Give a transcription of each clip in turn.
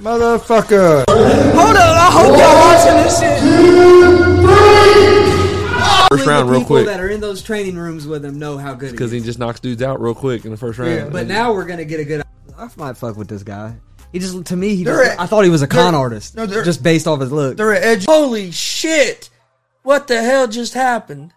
Motherfucker. Hold on, I hope y'all watching this shit. First round, the real people quick, that are in those training rooms with him know how good he because he is. just knocks dudes out real quick in the first round. But now we're gonna get a good. I might fuck with this guy. He just to me, he They're just, a- I thought he was a con artist, no, they're- just based off his look. They're an edge. Holy shit! What the hell just happened?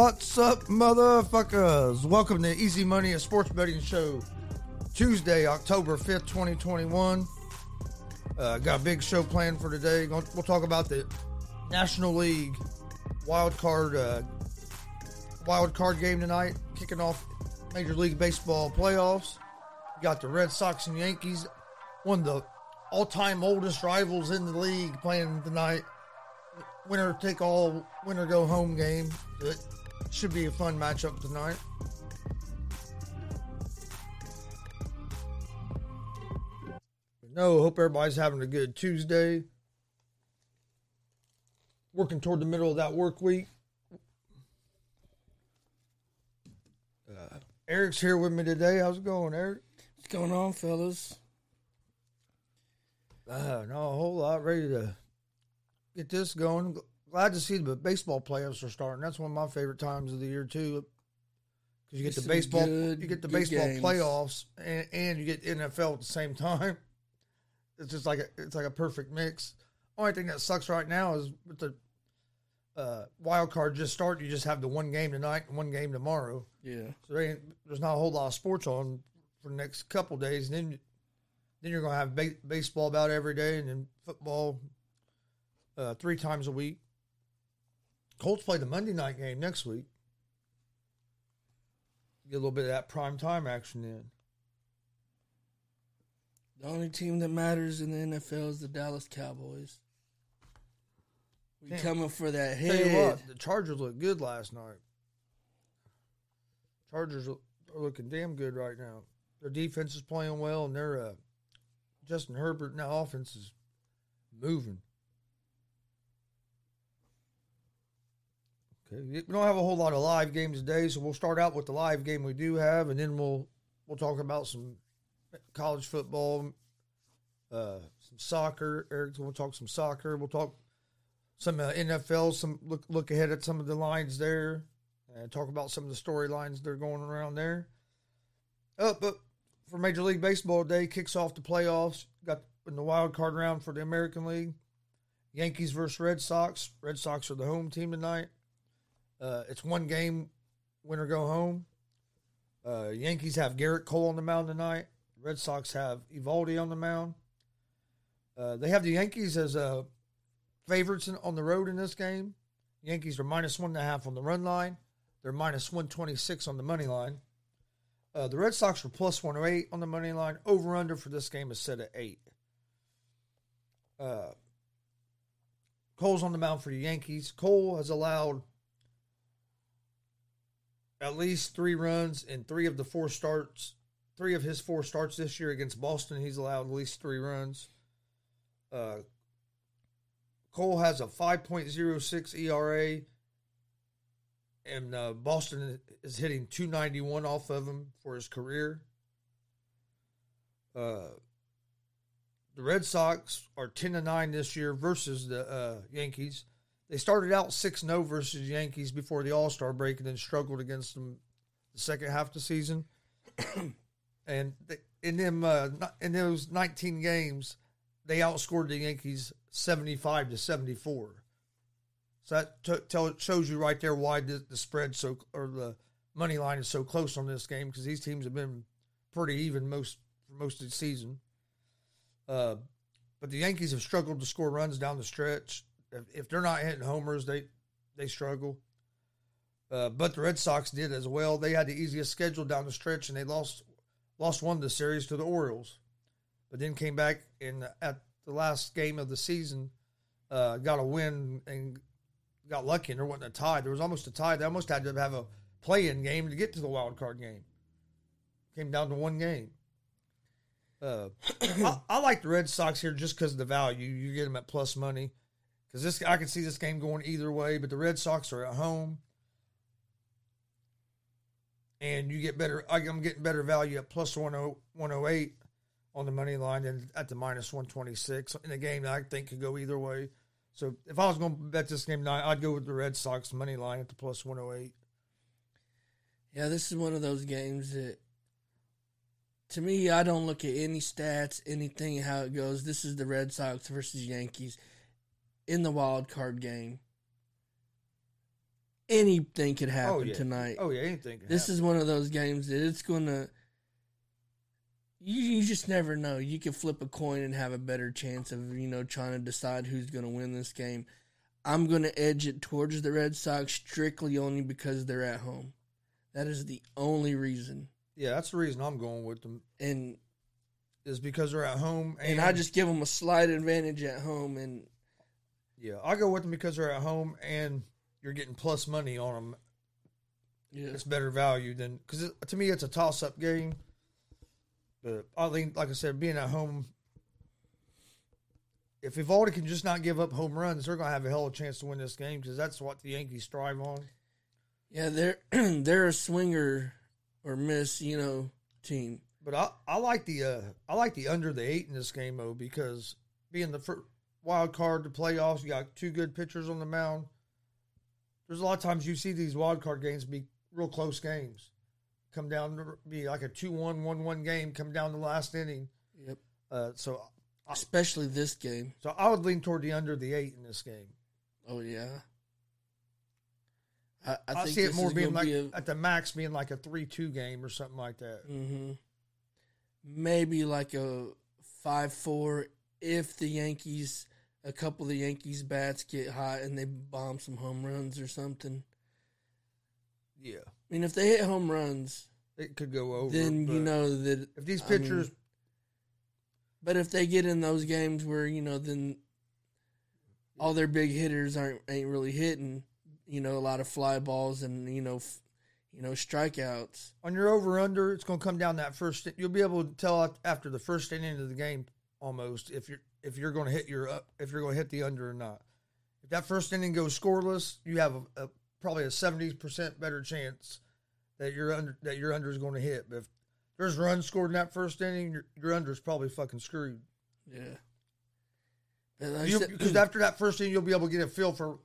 What's up, motherfuckers? Welcome to Easy Money, a sports betting show. Tuesday, October 5th, 2021. Uh, got a big show planned for today. We'll talk about the National League wild card uh, wild card game tonight, kicking off Major League Baseball playoffs. Got the Red Sox and Yankees, one of the all-time oldest rivals in the league, playing tonight winner take all, winner go home game. Should be a fun matchup tonight. No, hope everybody's having a good Tuesday. Working toward the middle of that work week. Uh, Eric's here with me today. How's it going, Eric? What's going on, fellas? Uh, no, a whole lot. Ready to get this going. Glad to see the baseball playoffs are starting. That's one of my favorite times of the year too, because you get the baseball, good- you get the baseball games. playoffs, and, and you get NFL at the same time. It's just like a, it's like a perfect mix. Only thing that sucks right now is with the uh, wild card just start. You just have the one game tonight and one game tomorrow. Yeah. So there ain't, there's not a whole lot of sports on for the next couple days. And then then you're gonna have ba- baseball about every day, and then football uh, three times a week. Colts play the Monday night game next week. Get a little bit of that prime time action in. The only team that matters in the NFL is the Dallas Cowboys. We Damn. coming for that Tell you head. what, the Chargers look good last night. Chargers are are looking damn good right now. Their defense is playing well, and their uh, Justin Herbert now offense is moving. Okay, we don't have a whole lot of live games today, so we'll start out with the live game we do have, and then we'll we'll talk about some college football, uh, some soccer. Eric's going to talk some soccer. We'll talk some uh, NFL, some look look ahead at some of the lines there, and talk about some of the storylines that are going around there. Uh, but for Major League Baseball today, kicks off the playoffs. Got in the wild card round for the American League. Yankees versus Red Sox. Red Sox are the home team tonight. Uh, it's one game, win or go home. Uh, Yankees have Gerrit Cole on the mound tonight. Red Sox have Eovaldi on the mound. Uh, they have the Yankees as uh, favorites in, on the road in this game. Yankees are minus one and a half on the run line. They're minus 126 on the money line. Uh, the Red Sox are plus 108 on the money line. Over under for this game is set at eight. Uh, Cole's on the mound for the Yankees. Cole has allowed at least three runs in three of the four starts, three of his four starts this year against Boston. He's allowed at least three runs. Uh, Cole has a 5.06 ERA, and uh, Boston is hitting 291 off of him for his career. Uh, the Red Sox are 10 to 9 this year versus the uh, Yankees. They started out 6 0 versus the Yankees before the All Star break and then struggled against them the second half of the season. and they, in them uh, in those 19 games, they outscored the Yankees 75 to 74. So that t- tell, shows you right there why the, the spread so or the money line is so close on this game because these teams have been pretty even most for most of the season. Uh, but the Yankees have struggled to score runs down the stretch. If, if they're not hitting homers, they they struggle. Uh, but the Red Sox did as well. They had the easiest schedule down the stretch, and they lost lost one of the series to the Orioles, but then came back in at the last game of the season, uh, got a win and got lucky, and there wasn't a tie. There was almost a tie. They almost had to have a play-in game to get to the wild card game. Came down to one game. Uh, I, I like the Red Sox here just because of the value. You get them at plus money because this I can see this game going either way. But the Red Sox are at home, and you get better. I'm getting better value at plus 10 108 on the money line than at the minus 126 in a game that I think could go either way. So if I was going to bet this game tonight, I'd go with the Red Sox money line at the plus 108. Yeah, this is one of those games that, to me, I don't look at any stats, anything, how it goes. This is the Red Sox versus Yankees in the wild card game. Anything could happen Oh yeah, tonight. Oh yeah, anything. This happen. is one of those games that it's gonna. You you just never know. You can flip a coin and have a better chance of you know trying to decide who's gonna win this game. I'm gonna edge it towards the Red Sox strictly only because they're at home. That is the only reason, yeah. That's the reason I'm going with them and is because they're at home, and I just give them a slight advantage at home. And yeah, I go with them because they're at home and you're getting plus money on them. yeah, It's better value than because to me it's a toss up game. But I think, like I said, being at home, if Eovaldi can just not give up home runs, they're going to have a hell of a chance to win this game because that's what the Yankees strive on. yeah, they're they're a swinger or miss, you know, team. But I, I like the uh, I like the under the eight in this game though because being the first wild card to playoffs, you got two good pitchers on the mound. There's a lot of times you see these wild card games be real close games, come down to be like a 2-1, 1-1 game, come down to the last inning. Yep, Uh, so especially this game. so I would lean toward the under the eight in this game. Oh yeah. I, I, I, think see it more being like be a, at the max being like a three two game or something like that. hmm maybe like a five four if the Yankees a couple of the Yankees bats get hot and they bomb some home runs or something. Yeah, I mean, if they hit home runs, it could go over. then you know that. if these I mean, pitchers but if they get in those games where you know then all their big hitters aren't ain't really hitting, you know, a lot of fly balls and you know, f- you know, strikeouts. on your over under, it's going to come down that first. You'll be able to tell after the first inning of the game almost if you're if you're going to hit your up if you're going to hit the under or not. If that first inning goes scoreless, you have a, a probably a seventy percent better chance that your under that your under is going to hit. But if there's runs scored in that first inning, your, your under is probably fucking screwed. Yeah. And like I You- said- Because after that first inning, you'll be able to get a feel for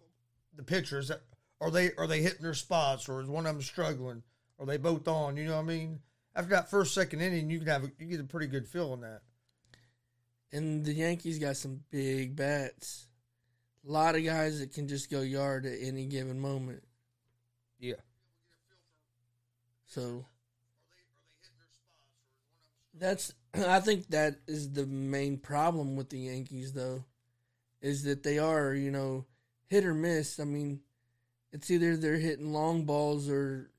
the pitchers. That, Are they are they hitting their spots, or is one of them struggling? Are they both on? You know what I mean? After that first second inning, you can have a, you get a pretty good feel on that. And the Yankees got some big bats. A lot of guys that can just go yard at any given moment. Yeah. So that's I think that is the main problem with the Yankees though. Is that they are, you know, hit or miss. I mean, it's either they're hitting long balls or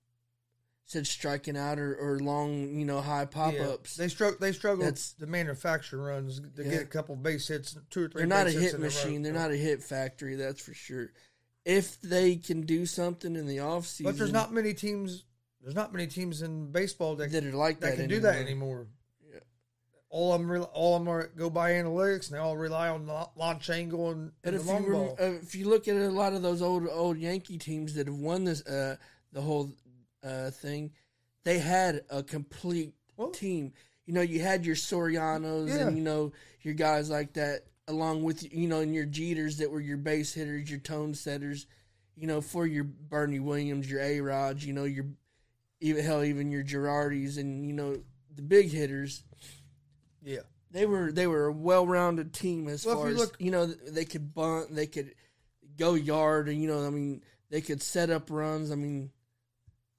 said striking out or, or long, you know, high pop Yeah. ups. They struggle. They struggle That's- to manufacture runs to Yeah. get a couple base hits, two or three. They're not a hit machine. They're not a hit factory, that's for sure. If they can do something in the off season, But there's not many teams. There's not many teams in baseball that that are like that that, can do that anymore. Yeah. All of them, re- all them are, go by analytics, and they all rely on la- launch angle and, But and if the long you rem- ball. uh, if you look at a lot of those old old Yankee teams that have won this uh, the whole uh, thing, they had a complete Well- team. You know, you had your Sorianos Yeah. and you know your guys like that, along with you know, and your Jeters that were your base hitters, your tone setters. You know, for your Bernie Williams, your A Rods, you know, your even hell, even your Girardis, and you know the big hitters. yeah, They were they were a well rounded team as Well, far you as look- you know they could bunt, they could go yard, and you know I mean they could set up runs. I mean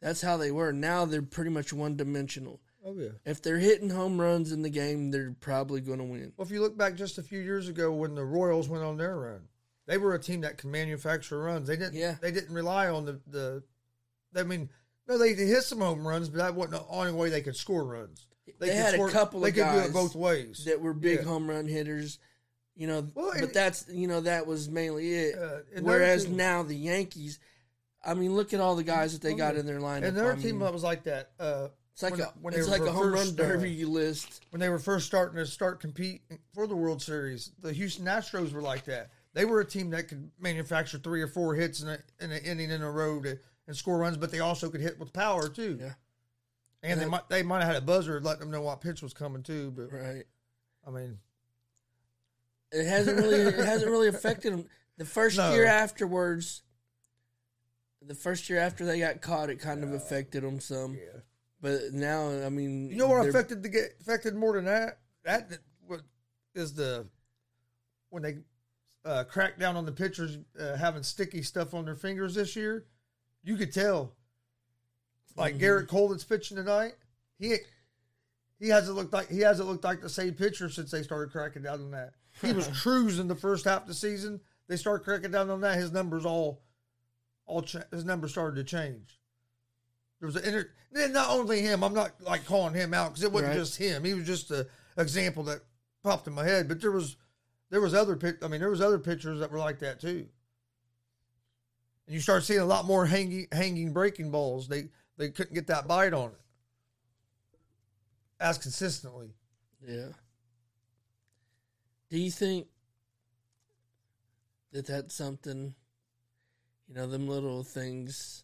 that's how they were. Now they're pretty much one dimensional. oh yeah. If they're hitting home runs in the game, they're probably going to win. Well, if you look back just a few years ago when the Royals went on their run, they were a team that could manufacture runs. They didn't. Yeah. They didn't rely on the the. I mean, no, they, they hit some home runs, but that wasn't the only way they could score runs. they, They could had a couple They of could do it both ways. that were big Yeah. home run hitters. You know, Well, but that's you know that was mainly it. Uh, Whereas now the Yankees, I mean, look at all the guys that they got in their lineup. and their I team mean, was like that. Uh, it's like when- a when it's like a home run first, uh, derby list. when they were first starting to start compete for the World Series, the Houston Astros were like that. They were a team that could manufacture three or four hits in, a, in an inning in a row to, and score runs, but they also could hit with power too. Yeah. And they Yeah. might they might have had a buzzer letting them know what pitch was coming too. But Right. I mean, It hasn't really it hasn't really affected them. The first No. year afterwards, the first year after they got caught, it kind of affected them some. yeah. But now, I mean, You know what affected the get affected more than that? That that what is the when they uh, cracked down on the pitchers uh, having sticky stuff on their fingers this year. You could tell, like Mhm. Gerrit Cole that's pitching tonight. He he hasn't looked like he hasn't looked like the same pitcher since they started cracking down on that. He was cruising the first half of the season. They start cracking down on that. His numbers all all cha- his numbers started to change. There was an inter- then not only him. I'm not like calling him out because it wasn't Right. just him. He was just an example that popped in my head. But there was there was other pit. I mean, there was other pitchers that were like that too. And you start seeing a lot more hanging hanging breaking balls. They they couldn't get that bite on it as consistently. Yeah. Do you think that that's something, you know, them little things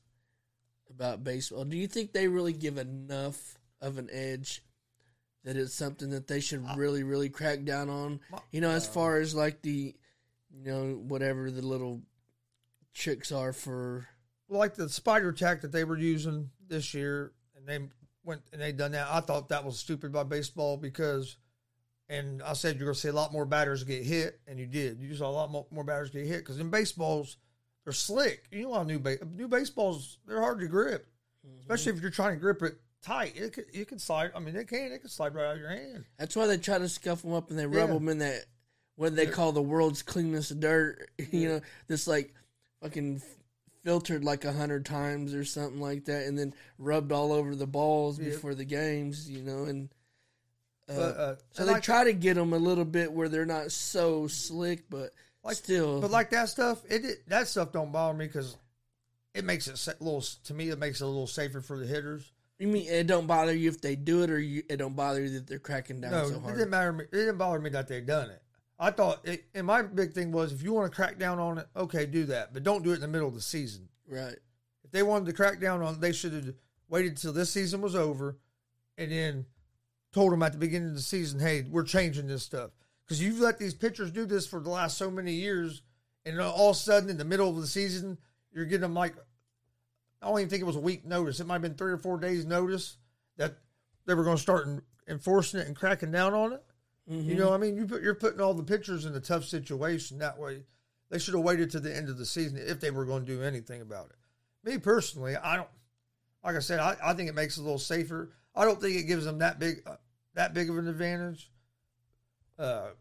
about baseball? Do you think they really give enough of an edge that it's something that they should uh, really, really crack down on? You know, as uh, far as like the, you know, whatever the little tricks are for. like the spider tack that they were using this year, and they went and they done that. I thought that was stupid by baseball because, and I said you're going to see a lot more batters get hit, and you did. You saw a lot more, more batters get hit because in baseballs they're slick. You know how new ba- new baseballs they're hard to grip, especially if you're trying to grip it tight. It could, you can slide. I mean, it can. It can slide right out of your hand. That's why they try to scuff them up and they rub Yeah. them in that what they call the world's cleanest dirt. You know, this like fucking filtered like a hundred times or something like that, and then rubbed all over the balls Yeah. before the games. You know, and uh, But, uh, so they like- try to get them a little bit where they're not so slick, but Like- still. But like that stuff, it, it that stuff don't bother me because it makes it sa- little. To me, it makes it a little safer for the hitters. you mean it don't bother you if they do it, or you, it don't bother you that they're cracking down No, so it hard? didn't matter. Me, it didn't bother me that they done it. I thought, it, and my big thing was, if you want to crack down on it, okay, do that, but don't do it in the middle of the season. Right. If they wanted to crack down on it, they should have waited till this season was over, and then told them at the beginning of the season, hey, we're changing this stuff because you've let these pitchers do this for the last so many years, and all of a sudden in the middle of the season, you're getting them like, I don't even think it was a week notice. It might have been three or four days notice that they were going to start enforcing it and cracking down on it. You know, what I mean, you put, you're putting all the pitchers in a tough situation. That way, they should have waited to the end of the season if they were going to do anything about it. Me personally, I don't. Like I said, I, I think it makes it a little safer. I don't think it gives them that big uh, that big of an advantage. Uh,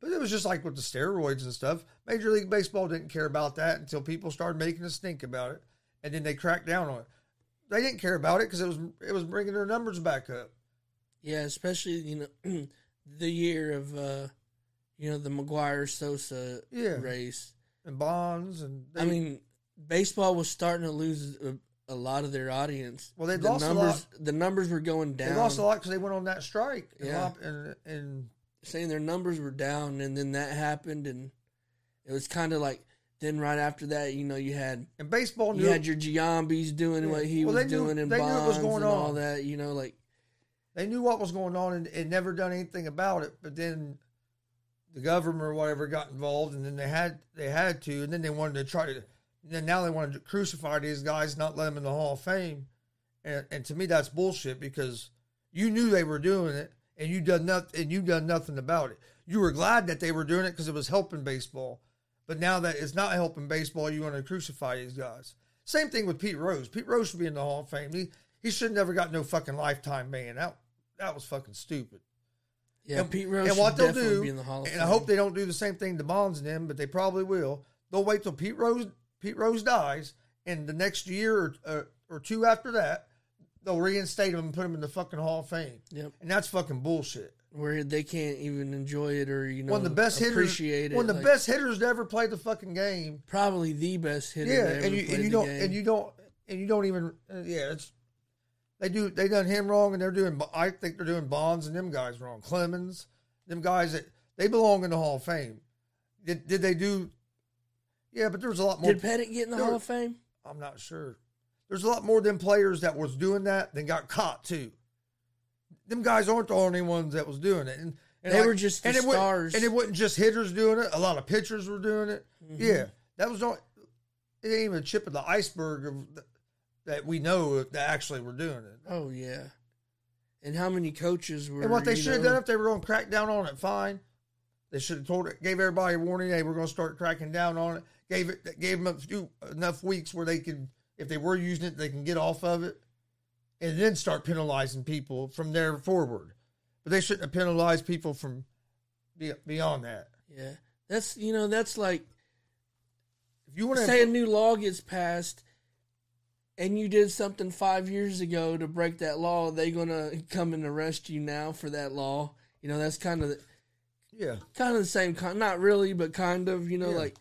but it was just like with the steroids and stuff. Major League Baseball didn't care about that until people started making a stink about it, and then they cracked down on it. They didn't care about it because it was it was bringing their numbers back up. Yeah, especially you know the year of uh you know the McGwire Sosa Yeah. race. And bonds and they, I mean, baseball was starting to lose a, a lot of their audience. Well, they the lost a numbers. lot. The numbers were going down. they lost a lot because they went on that strike. And Yeah. and and Saying their numbers were down, and then that happened, and it was kind of like. Then right after that, you know, you had and baseball knew you had your Giambis doing Yeah. what he Well, was knew- doing in they knew it was bonds going and all that. You know, like they knew what was going on and, and never done anything about it. But then the government or whatever got involved, and then they had they had to, and then they wanted to try to. And then now they wanted to crucify these guys, not let them in the Hall of Fame, and and to me that's bullshit because you knew they were doing it, and you done nothing, and you done nothing about it. You were glad that they were doing it because it was helping baseball, but now that it's not helping baseball, you want to crucify these guys. Same thing with Pete Rose. Pete Rose should be in the Hall of Fame. He he should never got no fucking lifetime ban. That that was fucking stupid. yeah, and, Pete Rose and what should they'll do, the and Fame. I hope they don't do the same thing to Bonds and them, but they probably will. They'll wait till Pete Rose Pete Rose dies, and the next year or uh, or two after that, they'll reinstate him and put him in the fucking Hall of Fame, Yep. and that's fucking bullshit. Where they can't even enjoy it or you know one of the best hitters, appreciate it. one of the like, best hitters to ever play the fucking game. probably the best hitter. Yeah, and you played and you the don't game. and you don't and you don't even uh, yeah it's they do they done him wrong and they're doing I think they're doing Bonds and them guys wrong. Clemens, them guys that they belong in the Hall of Fame. Did did they do? Yeah, but there was a lot more. Did Pettitte get in the there Hall of Fame? I'm not sure. There's a lot more than players that was doing that than got caught too. Them guys aren't the only ones that was doing it, and, and They were just the and it wasn't- stars. and it wasn't just hitters doing it. A lot of pitchers were doing it. Mm-hmm. Yeah, that was not. It ain't even a chip of the iceberg of th- that we know that actually were doing it. Oh yeah. And how many coaches were? And what they should have done if they were going to crack down on it, fine. They should have told it, gave everybody a warning. Hey, we're going to start cracking down on it. Gave it, gave them a few enough weeks where they could, if they were using it, they can get off of it, and then start penalizing people from there forward. But they shouldn't have penalized people from beyond that. Yeah, that's you know that's like If you want to say a new law gets passed, and you did something five years ago to break that law, they gonna come and arrest you now for that law. You know that's kind of the, yeah, kind of the same kind, not really, but kind of. You know, Yeah. like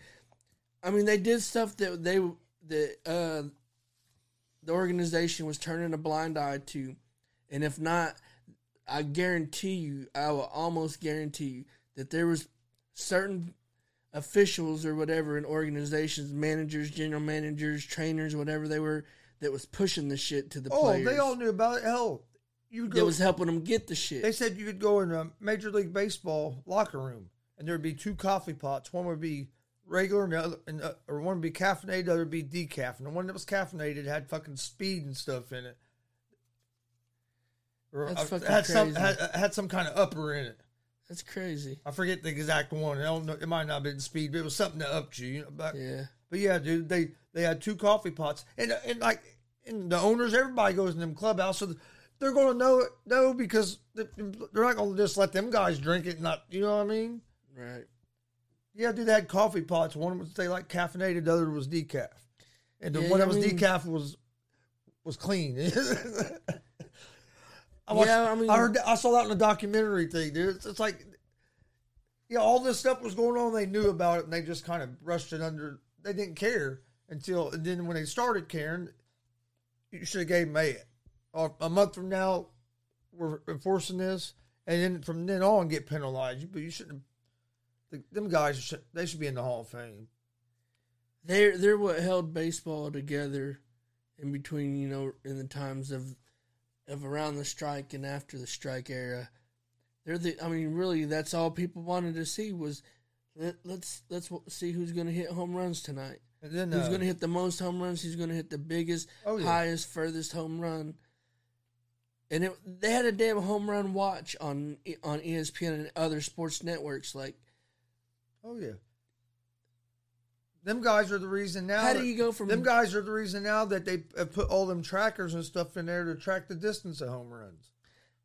I mean, they did stuff that they that uh, the organization was turning a blind eye to, and if not, I guarantee you, I will almost guarantee you that there was certain officials or whatever in organizations, managers, general managers, trainers, whatever they were, that was pushing the shit to the oh, players. they all knew about it. Hell, you that go. was helping them get the shit. They said you could go in a Major League Baseball locker room, and there'd be two coffee pots. One would be regular, and the other, and, uh, or one would be caffeinated, the other would be decaf. And the one that was caffeinated had fucking speed and stuff in it. Or That's uh, fucking had some crazy. had, had some kind of upper in it. That's crazy. I forget the exact one. I don't know. It might not have been speed, but it was something that upped you. you know, but, Yeah. but yeah, dude, they they had two coffee pots, and and like and the owners, everybody goes in them clubhouse, so they're going to know it, know because they- they're not going to just let them guys drink it. Not you know what I mean? Right. Yeah, dude, they had coffee pots. One was they like caffeinated, the other was decaf, and the Yeah, one I that was mean- decaf was was clean. I watched, Yeah, I mean- I heard, I saw that in a documentary thing, dude. It's, it's like, yeah, all this stuff was going on. They knew about it, and they just kind of brushed it under. They didn't care until, and then when they started caring, you should have gave them a, or a month from now, we're enforcing this, and then from then on get penalized. But you shouldn't. The, them guys, should, they should be in the Hall of Fame. They're they're what held baseball together in between, you know, in the times of of around the strike and after the strike era. They're the I mean, really that's all people wanted to see was let, let's let's see who's going to hit home runs tonight. And then Who's uh, going to hit the most home runs? Who's going to hit the biggest, Oh, yeah. highest, furthest home run? And it, they had a damn home run watch on on ESPN and other sports networks. Like, Oh yeah. Them guys are the reason now. How do that- you go from- them guys are the reason now that they have put all them trackers and stuff in there to track the distance of home runs.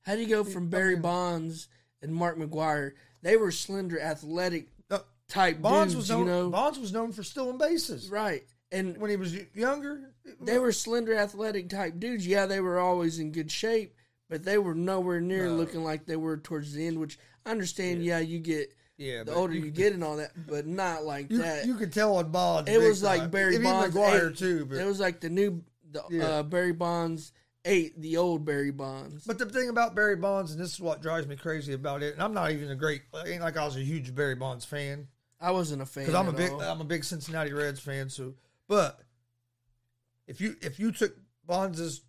How do you go from Barry Bonds and Mark McGwire? They were slender, athletic Uh, type Bonds dudes, was known. you know, Bonds was known for stealing bases. right? And When he was younger, they were slender, athletic type dudes. Yeah, they were always in good shape, but they were nowhere near No. looking like they were towards the end. Which I understand. Yeah, you get yeah. the older you, get and all that, but not like you, that. you could tell on Bonds. it was like time. Barry Even Bonds. McGwire too. But it was like the new, the Yeah. uh, Barry Bonds ate the old Barry Bonds. But the thing about Barry Bonds, and this is what drives me crazy about it, and I'm not even a great, it ain't like I was a huge Barry Bonds fan I wasn't a fan because I'm a big, all. I'm a big Cincinnati Reds fan. So, but if you if you took Bonds'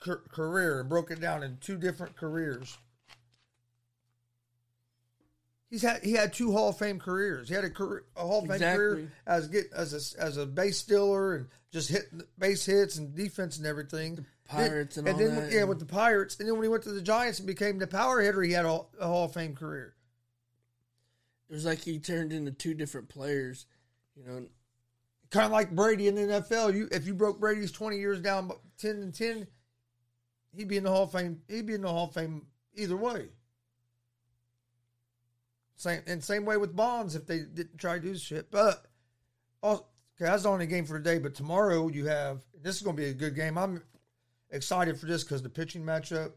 car- career and broke it down in two different careers, he's had he had two Hall of Fame careers. He had a career, a Hall of Fame Exactly. career as get as a as a base stealer and just hitting base hits and defense and everything. Pirates and all then that, yeah, and- with the Pirates, and then when he went to the Giants and became the power hitter, he had a, a Hall of Fame career. It was like he turned into two different players. You know, Kind of like Brady in the NFL. You if you broke Brady's twenty years down ten and ten, he'd be in the Hall of Fame. He'd be in the Hall of Fame either way. Same and same way with Bonds if they didn't try to do shit. But also, okay, that's the only game for today. But tomorrow you have this is going to be a good game. I'm excited for this because the pitching matchup.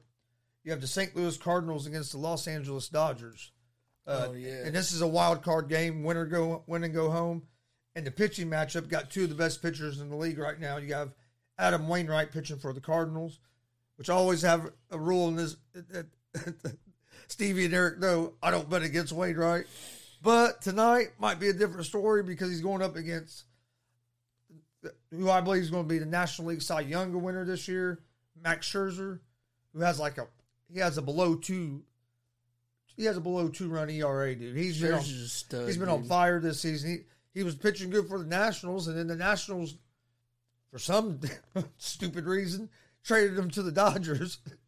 You have the St. Louis Cardinals against the Los Angeles Dodgers. Uh, Oh, yeah. And this is a wild card game. Winner go win and go home. And the pitching matchup got two of the best pitchers in the league right now. You have Adam Wainwright pitching for the Cardinals, which always have a rule in this. Stevie and Eric know I don't bet against Wainwright. But tonight might be a different story because he's going up against who I believe is going to be the National League Cy Young winner this year, Max Scherzer, who has like a he has a below two he has a below two run ERA, dude. He's been on, stud, he's been on fire this season. He he was pitching good for the Nationals, and then the Nationals, for some stupid reason, traded him to the Dodgers,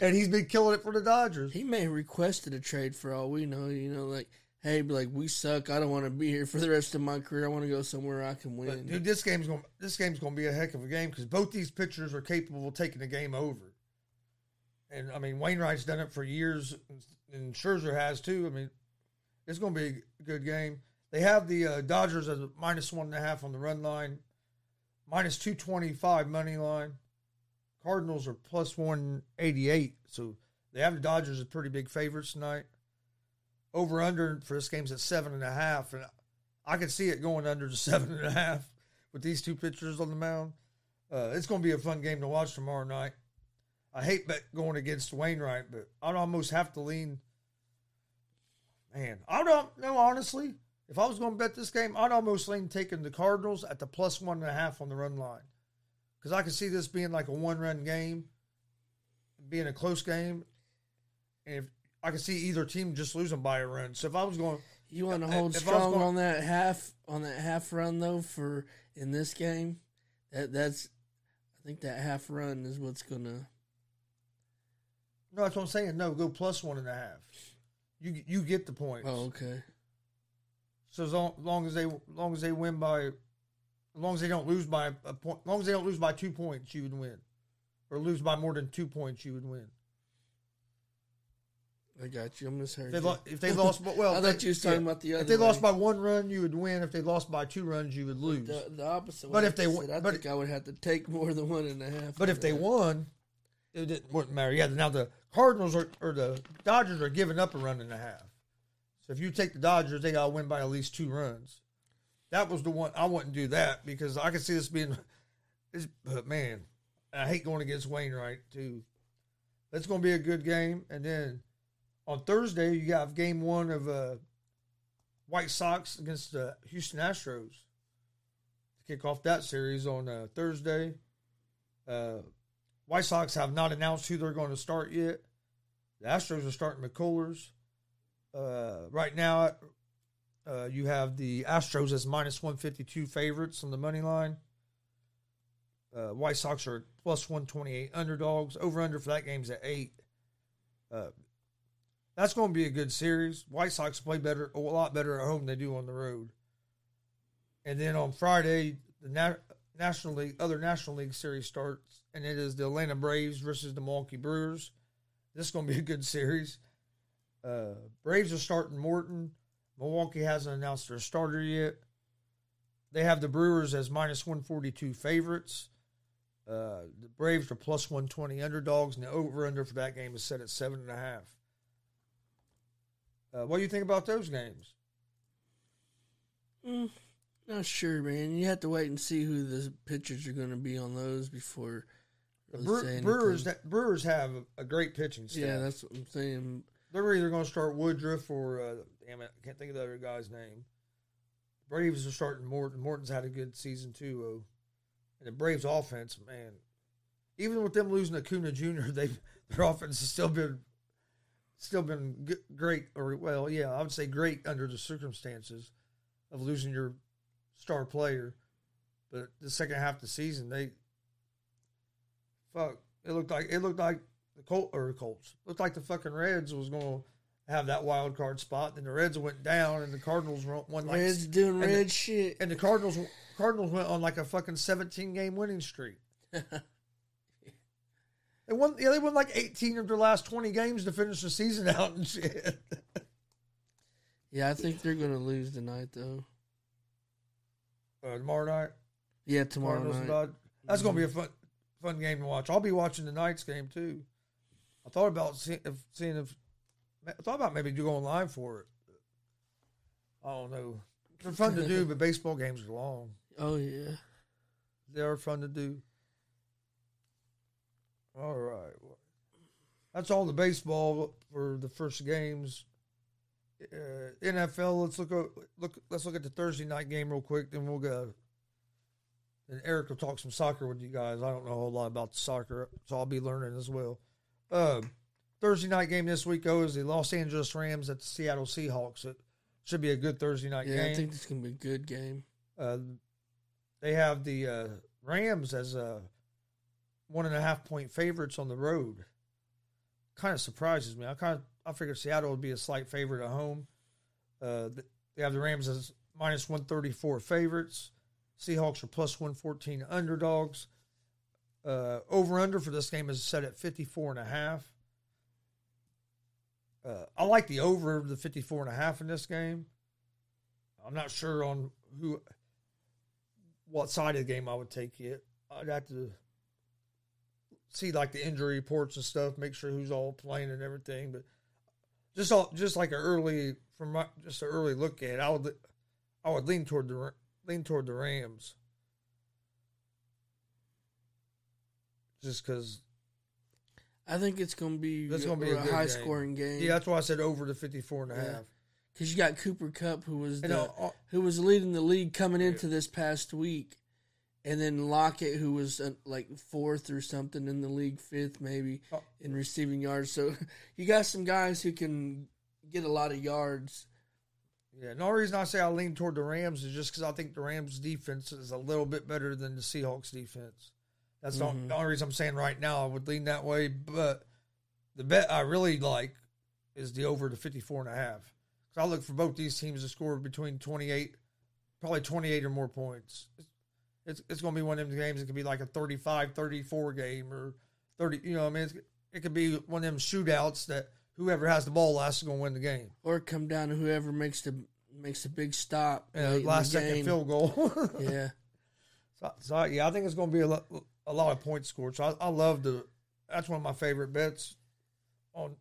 and he's been killing it for the Dodgers. He may have requested a trade for all we know. You know, like, hey, be like, we suck. I don't want to be here for the rest of my career. I want to go somewhere I can win. But dude, this game's going this game's going to be a heck of a game because both these pitchers are capable of taking the game over. And I mean, Wainwright's done it for years, and Scherzer has too. I mean, it's going to be a good game. They have the uh, Dodgers as a minus one and a half on the run line, minus two twenty five money line. Cardinals are plus one eighty eight, so they have the Dodgers as pretty big favorites tonight. Over under for this game's at seven and a half, and I could see it going under to seven and a half with these two pitchers on the mound. Uh, it's going to be a fun game to watch tomorrow night. I hate bet going against Wainwright, but I'd almost have to lean. Man, I don't know honestly. If I was going to bet this game, I'd almost lean taking the Cardinals at the plus one and a half on the run line, because I could see this being like a one-run game, being a close game, and if I could see either team just losing by a run. So if I was going, you want to hold if strong going- on that half on that half run though for in this game. That that's I think that half run is what's gonna. No, that's what I'm saying. No, go plus one and a half. You you get the points. Oh, okay. So as long, long as they long as they win by, as long as they don't lose by a point, as long as they don't lose by two points, you would win, or lose by more than two points, you would win. I got you. I misheard If they, you. lo- if they lost, but well, I thought they- you was talking yeah. about the other. If they lost by one run, you would win. If they lost by two runs, you would lose. the, the opposite. But way if they won- said, I but- think I would have to take more than one and a half. But if they won, it didn't wouldn't matter. Yeah, now the Cardinals are, or the Dodgers are giving up a run and a half. So if you take the Dodgers, they got to win by at least two runs. That was the one I wouldn't do that because I could see this being. It's, but man, I hate going against Wainwright too. That's going to be a good game, and then on Thursday you have Game One of uh, White Sox against the Houston Astros. To kick off that series on uh, Thursday. Uh, White Sox have not announced who they're going to start yet. The Astros are starting McCullers. Uh, right now, uh, you have the Astros as minus 152 favorites on the money line. Uh, White Sox are plus 128 underdogs. Over under for that game's at 8. Uh, that's going to be a good series. White Sox play better, a lot better at home than they do on the road. And then on Friday, the Na- National League, other National League series starts, and it is the Atlanta Braves versus the Milwaukee Brewers. This is going to be a good series. Uh, Braves are starting Morton. Milwaukee hasn't announced their starter yet. They have the Brewers as minus 142 favorites. Uh, the Braves are plus 120 underdogs, and the over under for that game is set at seven and a half. Uh, what do you think about those games? Mm, not sure, man. You have to wait and see who the pitchers are going to be on those before. The really Bre- Brewers, that, Brewers have a, a great pitching staff. Yeah, that's what I'm saying. They're either going to start Woodruff or uh, damn it, I can't think of the other guy's name. Braves are starting Morton. Morton's had a good season too, though. And the Braves offense, man, even with them losing Acuna Jr., they their offense has still been still been great. Or well, yeah, I would say great under the circumstances of losing your star player. But the second half of the season, they fuck. It looked like it looked like the Colt or the Colts looked like the fucking Reds was going to have that wild card spot. Then the Reds went down, and the Cardinals won like Reds doing and the- red shit. and the Cardinals Cardinals went on like a fucking seventeen game winning streak. They won. Yeah, they won like eighteen of their last twenty games to finish the season out and shit. Yeah, I think they're going to lose tonight, though. uh, tomorrow night, Yeah, tomorrow Cardinals night. That's gonna be a fun fun game to watch. I'll be watching tonight's game too. I thought about seeing if, seeing if thought about maybe going live for it. I don't know. They're fun to do, but baseball games are long. Oh yeah. They are fun to do. All right. That's all the baseball for the first games. Uh, NFL. Let's look at look. Let's look at the Thursday night game real quick. Then we'll go. And Eric will talk some soccer with you guys. I don't know a whole lot about the soccer, so I'll be learning as well. Uh, Thursday night game this week goes the Los Angeles Rams at the Seattle Seahawks. It should be a good Thursday night game. Yeah, game. I think it's gonna be a good game. Uh, they have the uh, Rams as a one and a half point favorites on the road. Kind of surprises me. I kind of I figured Seattle would be a slight favorite at home. Uh, they have the Rams as minus one thirty four favorites. Seahawks are plus one fourteen underdogs. Uh, over under for this game is set at 54 and a half. Uh, I like the over the 54 and a half in this game. I'm not sure on who what side of the game I would take it. I'd have to see like the injury reports and stuff, make sure who's all playing and everything. But just all, just like an early from my, just an early look at, it, I would I would lean toward the lean toward the Rams, just because. I think it's gonna be, That's gonna be a, a high game. scoring game. Yeah, that's why I said over the 54 and a Yeah. half. because you got Cooper Kupp, who was the, uh, uh, who was leading the league coming into this past week, and then Lockett, who was uh, like fourth or something in the league, fifth maybe Oh. in receiving yards. So you got some guys who can get a lot of yards. Yeah, no reason I say I lean toward the Rams is just because I think the Rams defense is a little bit better than the Seahawks defense. That's the- Mhm. the only reason I'm saying right now I would lean that way. But the bet I really like is the over to 54 and a half. So I look for both these teams to score between 28, probably 28 or more points. It's, it's, it's going to be one of them games. It could be like a 35 34 game or 30, you know, what I mean, it's, it could be one of them shootouts that whoever has the ball last is going to win the game. Or come down to whoever makes the makes a big stop. Yeah, the last second field goal. Yeah, so, so, yeah, I think it's going to be a lot, a lot of points scored. So I, I love the. That's one of my favorite bets on,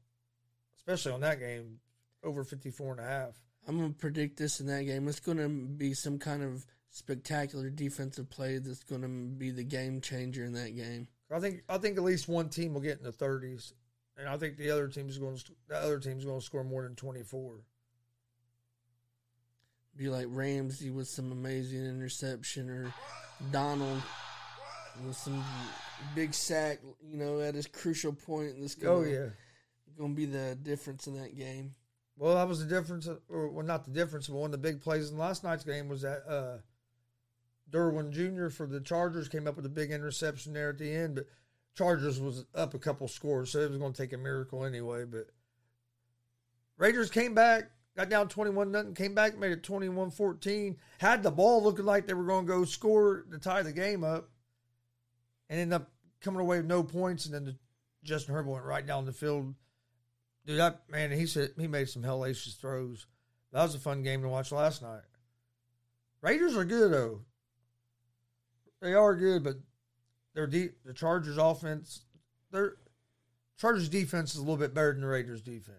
especially on that game, over 54 and a half. I'm gonna predict this in that game. It's gonna be some kind of spectacular defensive play that's gonna be the game changer in that game. I think I think at least one team will get in the 30s, and I think the other team's going to the other team's going to score more than 24. Be like Ramsey with some amazing interception, or Donald with some big sack. You know, at his crucial point. In this game. Oh yeah. gonna be the difference in that game. Well, that was the difference, or well, not the difference, but one of the big plays in last night's game was that uh, Derwin Jr. for the Chargers came up with a big interception there at the end, but Chargers was up a couple scores, so it was going to take a miracle anyway. But Raiders came back, got down 21 nothing, came back, made it 21 14, had the ball looking like they were going to go score to tie the game up, and ended up coming away with no points. And then the, Justin Herbert went right down the field. Dude, that man, he said he made some hellacious throws. That was a fun game to watch last night. Raiders are good though. They are good, but they're deep. The Chargers offense, their Chargers defense is a little bit better than the Raiders defense.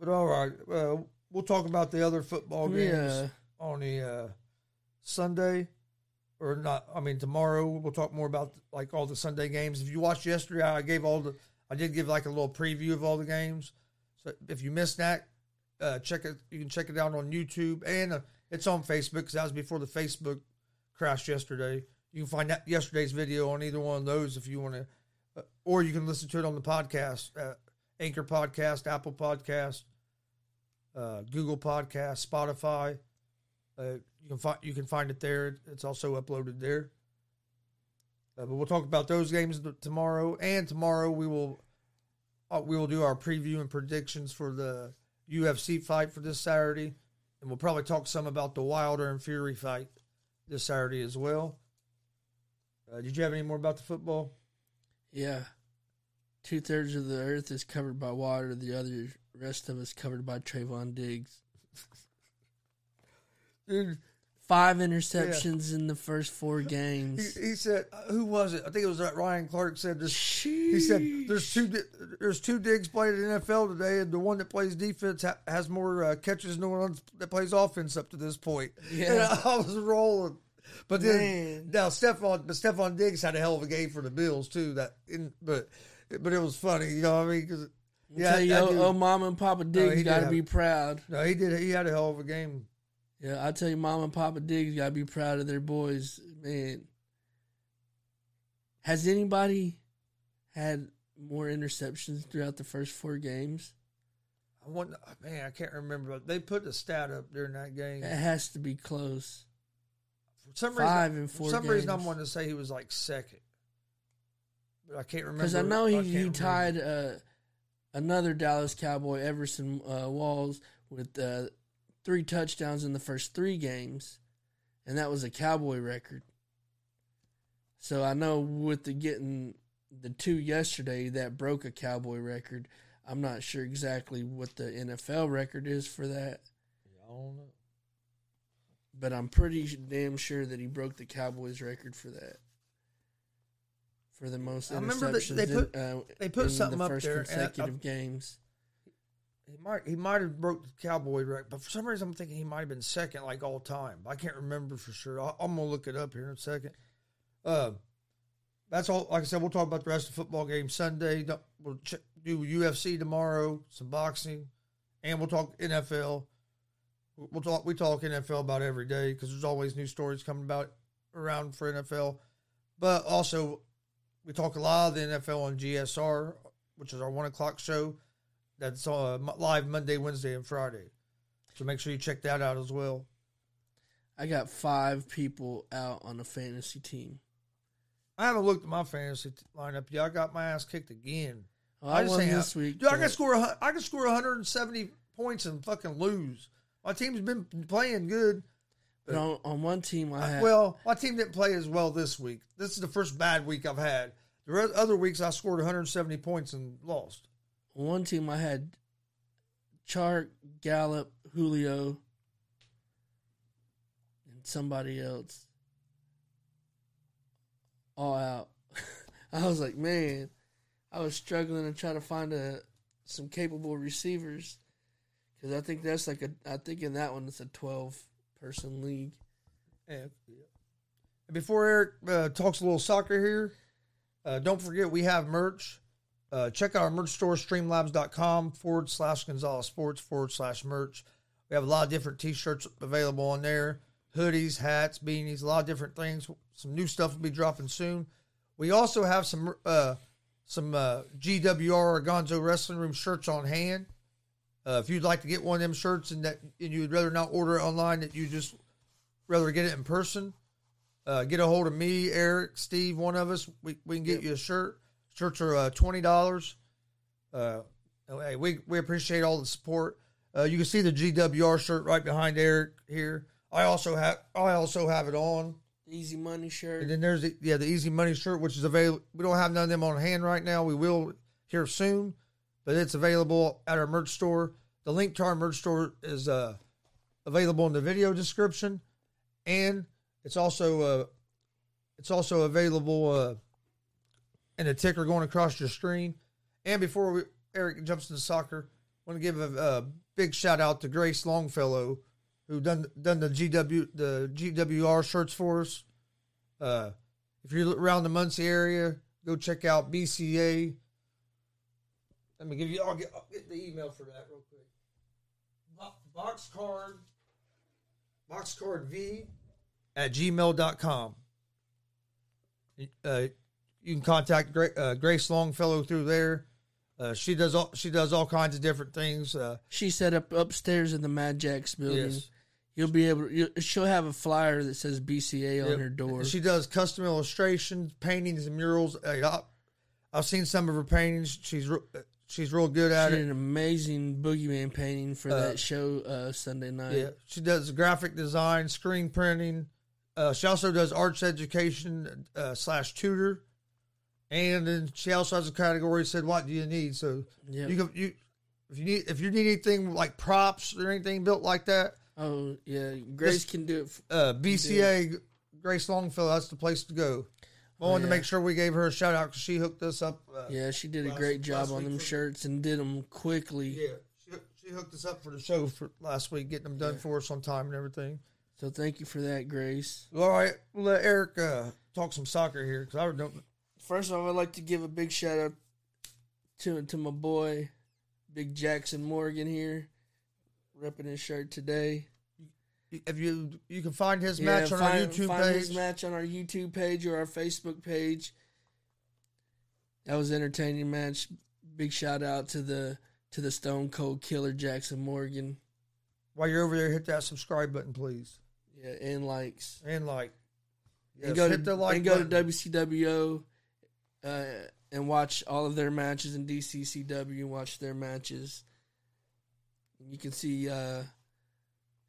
But all right, uh, we'll talk about the other football games Yeah. on the uh, Sunday, or not. I mean tomorrow. We'll talk more about like all the Sunday games. If you watched yesterday, I gave all the. I did give like a little preview of all the games. So if you missed that, uh, check it. You can check it out on YouTube and uh, it's on Facebook because that was before the Facebook crashed yesterday. You can find that yesterday's video on either one of those if you want to, uh, or you can listen to it on the podcast, uh, Anchor Podcast, Apple Podcast, uh, Google Podcast, Spotify. You can find you can find it there. It's also uploaded there. Uh, but we'll talk about those games tomorrow, and tomorrow we will uh, we will do our preview and predictions for the UFC fight for this Saturday, and we'll probably talk some about the Wilder and Fury fight this Saturday as well. Uh, did you have any more about the football? Yeah. Two thirds of the earth is covered by water. The other rest of it's covered by Trevon Diggs. Dude, Five interceptions in the first four games. He, he said, uh, "Who was it? I think it was that Ryan Clark said this." He said, "There's two there's two Diggs played in the NFL today, and the one that plays defense ha- has more uh, catches than the one that plays offense up to this point." Yeah. and I was rolling. But then Man. now Stefon, but Stefon Diggs had a hell of a game for the Bills too. That, in, but but it was funny, you know what I mean? Because Yeah, you, I oh, oh, mom and Papa Diggs he got to be proud. no, he did. He had a hell of a game. Yeah, I tell you, Mom and Papa Diggs got to be proud of their boys. Man, has anybody had more interceptions throughout the first four games? I want, man, I can't remember. But they put the stat up during that game. It has to be close. For some Five reason, and four For some reason, I'm games. wanting to say he was like second, but I can't remember. Because I know he, can't he tied uh, another Dallas Cowboy, Everson uh, Walls, with uh, three touchdowns in the first three games, and that was a Cowboy record. So I know with the getting the two yesterday, that broke a Cowboy record. I'm not sure exactly what the NFL record is for that, I don't know. but I'm pretty damn sure that he broke the Cowboys record for that. For the most I remember that interceptions they put- in, uh, they put in something the up first there, and I- consecutive games. He might he might have broke the Cowboy record, but for some reason I'm thinking he might have been second like all time. I can't remember for sure. I, I'm gonna look it up here in a second. Uh, that's all. Like I said, we'll talk about the rest of the football game Sunday. We'll do UFC tomorrow, some boxing, and we'll talk NFL. We'll talk. We talk NFL about every day because there's always new stories coming about around for NFL. But also, we talk a lot of the NFL on GSR, which is our one o'clock show. That's uh, live Monday, Wednesday, and Friday. So make sure you check that out as well. I got five people out on a fantasy team. I haven't looked at my fantasy t- lineup yet. I got my ass kicked again. Well, I, just won this have- week. Dude, I can score. a I can score 170 points and fucking lose. My team's been playing good. but on, on one team, I had. Well, my team didn't play as well this week. This is the first bad week I've had. The other weeks I scored 170 points and lost. On one team, I had Chark, Gallup, Julio, and somebody else all out. I was like, man, I was struggling to try to find a some capable receivers because I think that's like a. I think in that one it's a twelve person league. And before Eric uh, talks a little soccer here, uh, don't forget we have merch. Uh, check out our merch store, streamlabs.com forward slash Gonzalez Sports forward slash merch. We have a lot of different t shirts available on there hoodies, hats, beanies, a lot of different things. Some new stuff will be dropping soon. We also have some uh, some uh, GWR or Gonzo Wrestling Room shirts on hand. Uh, if you'd like to get one of them shirts and that and you'd rather not order it online, that you just rather get it in person, uh, get a hold of me, Eric, Steve, one of us. We, we can get you a shirt. Shirts are uh, twenty dollars. Uh, hey, we we appreciate all the support. Uh, you can see the GWR shirt right behind Eric here. I also have I also have it on. Easy money shirt. And then there's the, yeah the Easy Money shirt, which is available. We don't have none of them on hand right now. We will here soon, but it's available at our merch store. The link to our merch store is uh, available in the video description, and it's also uh, it's also available in the ticker going across your screen. And before we, Eric jumps into soccer, I want to give a, a big shout out to Grace Longfellow who done done the GW the GWR shirts for us. Uh, if you're around the Muncie area, go check out BCA. Let me give you. I'll get, I'll get the email for that real quick. Bo- Box card, boxcard V at gmail.com. Uh, you can contact Gra- uh, Grace Longfellow through there. Uh, she does all she does all kinds of different things. Uh, She set up upstairs in the Mad Jacks building. yes. You'll be able. You, she'll have a flyer that says BCA on Yep. her door. She does custom illustrations, paintings, and murals. I, I've seen some of her paintings. She's re- she's real good She at did it. an amazing boogeyman painting for Uh, that show uh, Sunday night. Yeah, she does graphic design, screen printing. Uh, she also does arts education uh, slash tutor, and then she also has a category said, "What do you need?" So Yep. you can you if you need if you need anything like props or anything built like that, Oh yeah, Grace can do it. Uh, BCA Grace Longfellow, that's the place to go. I Oh, wanted to make sure we gave her a shout out because she hooked us up. Uh, Yeah, she did a great job on them shirts and did them quickly. yeah. She, she hooked us up for the show for last week, getting them done for us on time and everything. So thank you for that, Grace. All right, we'll let Eric uh, talk some soccer here because I don't. First off, I'd like to give a big shout out to to my boy, Big Jackson Morgan here, repping his shirt today. If you you can find his Yeah, match on find, our YouTube find page. his match on our YouTube page or our Facebook page. That was an entertaining match. Big shout out to the to the Stone Cold Killer Jackson Morgan. While you're over there, hit that subscribe button, please, Yeah, and likes. and like. Yes, and go hit to the like and go to. WCWO uh, and watch all of their matches in DCCW watch their matches. You can see uh,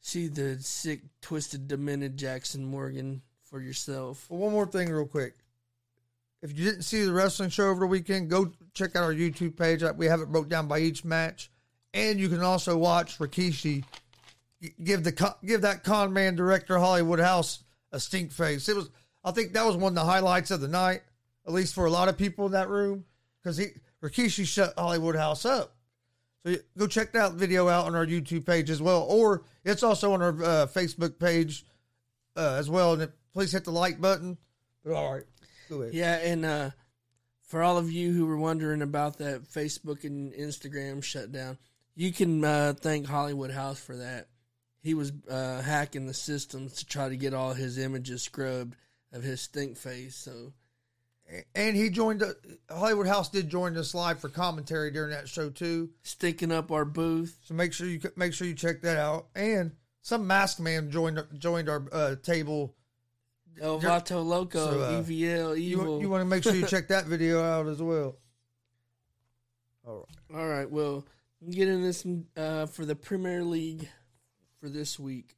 see the sick, twisted, demented Jackson Morgan for yourself. Well, one more thing, real quick. If you didn't see the wrestling show over the weekend, go check out our YouTube page. Uh, We have it broke down by each match, and you can also watch Rikishi give the give that con man director Hollywood House a stink face. It was, I think, that was one of the highlights of the night, at least for a lot of people in that room, because he Rikishi shut Hollywood House up. So go check that video out on our YouTube page as well, or it's also on our uh, Facebook page uh, as well. And please hit the like button. But all right, go ahead. Yeah, and uh, for all of you who were wondering about that Facebook and Instagram shutdown, you can uh, thank Hollywood House for that. He was uh, hacking the systems to try to get all his images scrubbed of his stink face. So And he joined the Hollywood House did join us live for commentary during that show too. stinking up our booth. So make sure you make sure you check that out. And some masked man joined joined our uh, table. El Vato Loco, So, uh, EVL, You, Evil. you want to make sure you check that video out as well. All right. All right, well, get into this uh, for the Premier League for this week.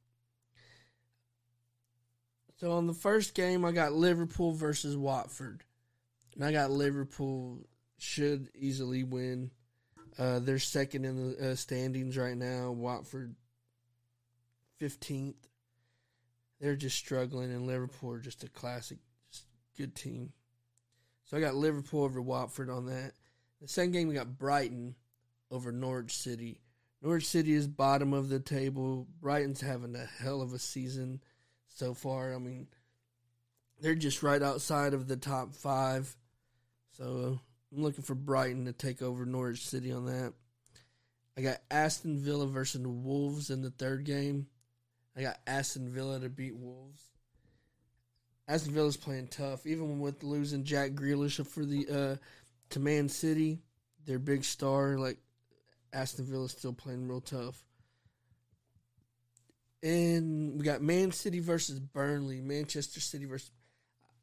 So on the first game, I got Liverpool versus Watford, and I got Liverpool should easily win. Uh, they're second in the uh, standings right now. Watford fifteenth. They're just struggling, and Liverpool are just a classic, just good team. So I got Liverpool over Watford on that. The second game, we got Brighton over Norwich City. Norwich City is bottom of the table. Brighton's having a hell of a season so far. I mean, they're just right outside of the top five. So I'm looking for Brighton to take over Norwich City on that. I got Aston Villa versus the Wolves in the third game. I got Aston Villa to beat Wolves. Aston Villa's playing tough, even with losing Jack Grealish for the uh, to Man City, their big star. Like Aston Villa's still playing real tough. And we got Man City versus Burnley, Manchester City versus.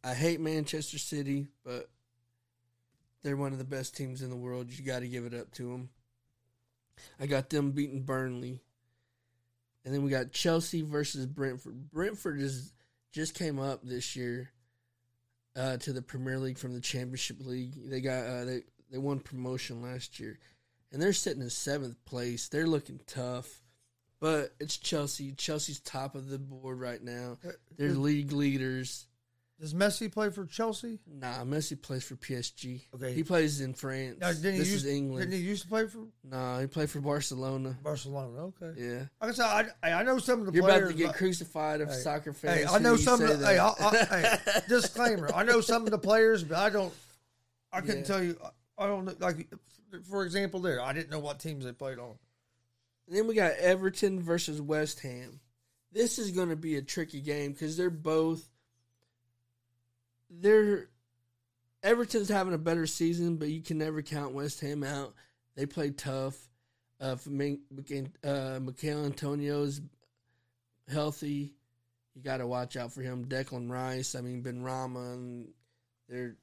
I hate Manchester City, but they're one of the best teams in the world. You got to give it up to them. I got them beating Burnley. And then we got Chelsea versus Brentford. Brentford is just came up this year uh, to the Premier League from the Championship League. They got uh, they they won promotion last year, and they're sitting in seventh place. They're looking tough, but it's Chelsea. Chelsea's top of the board right now. They're league leaders. Does Messi play for Chelsea? Nah, Messi plays for PSG. Okay. he plays in France. Now, this used, is England. Didn't he used to play for Nah, he played for Barcelona. Barcelona? Okay. Yeah, Like I said, I, I know some of the players. you're players. about to get crucified of Hey, soccer fans. Hey, I know some. Of the, hey, I. I, hey, disclaimer. I know some of the players, but I don't. I couldn't Yeah. tell you. I don't know. Like, for example, there, I didn't know what teams they played on. Then we got Everton versus West Ham. This is going to be a tricky game because they're both. They're Everton's having a better season, but you can never count West Ham out. They play tough. Uh, uh, Michail Antonio's healthy, you got to watch out for him. Declan Rice, I mean Benrahma, and they're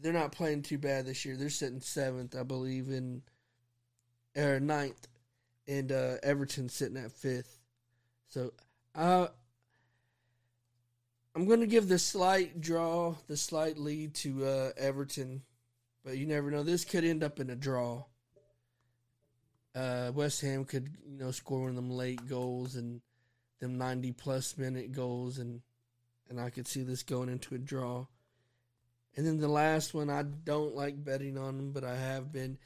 they're not playing too bad this year. They're sitting seventh, I believe, in or ninth, and uh, Everton sitting at fifth. So, uh, I'm going to give the slight draw, the slight lead to uh, Everton, but you never know. This could end up in a draw. uh, West Ham could you know score one of them late goals and them ninety plus minute goals, and and I could see this going into a draw. And then the last one, I don't like betting on them, but I have been.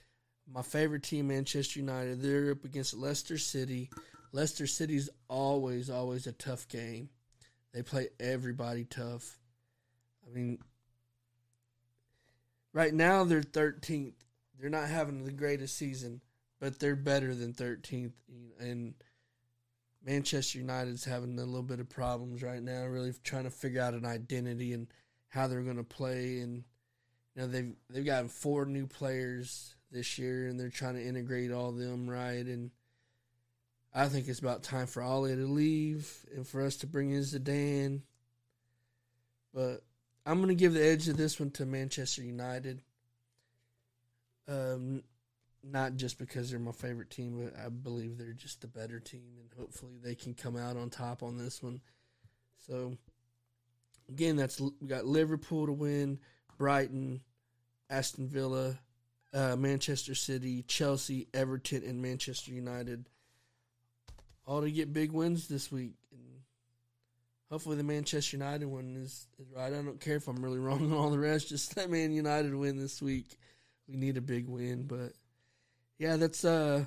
My favorite team, Manchester United, they're up against Leicester City. Leicester City's always, always a tough game. They play everybody tough. I mean, right now they're 13th. They're not having the greatest season, but they're better than 13th. And Manchester United's having a little bit of problems right now, really trying to figure out an identity and how they're going to play. And you know they've they've gotten four new players this year, and they're trying to integrate all of them right. And I think it's about time for Ole to leave and for us to bring in Zidane. But I'm going to give the edge of this one to Manchester United. Um, not just because they're my favorite team, but I believe they're just the better team, and hopefully they can come out on top on this one. So, again, that's we got Liverpool to win, Brighton, Aston Villa, uh, Manchester City, Chelsea, Everton, and Manchester United. All to get big wins this week. And hopefully the Manchester United one is, is right. I don't care if I'm really wrong on all the rest. Just let Man United win this week. We need a big win. But yeah, that's uh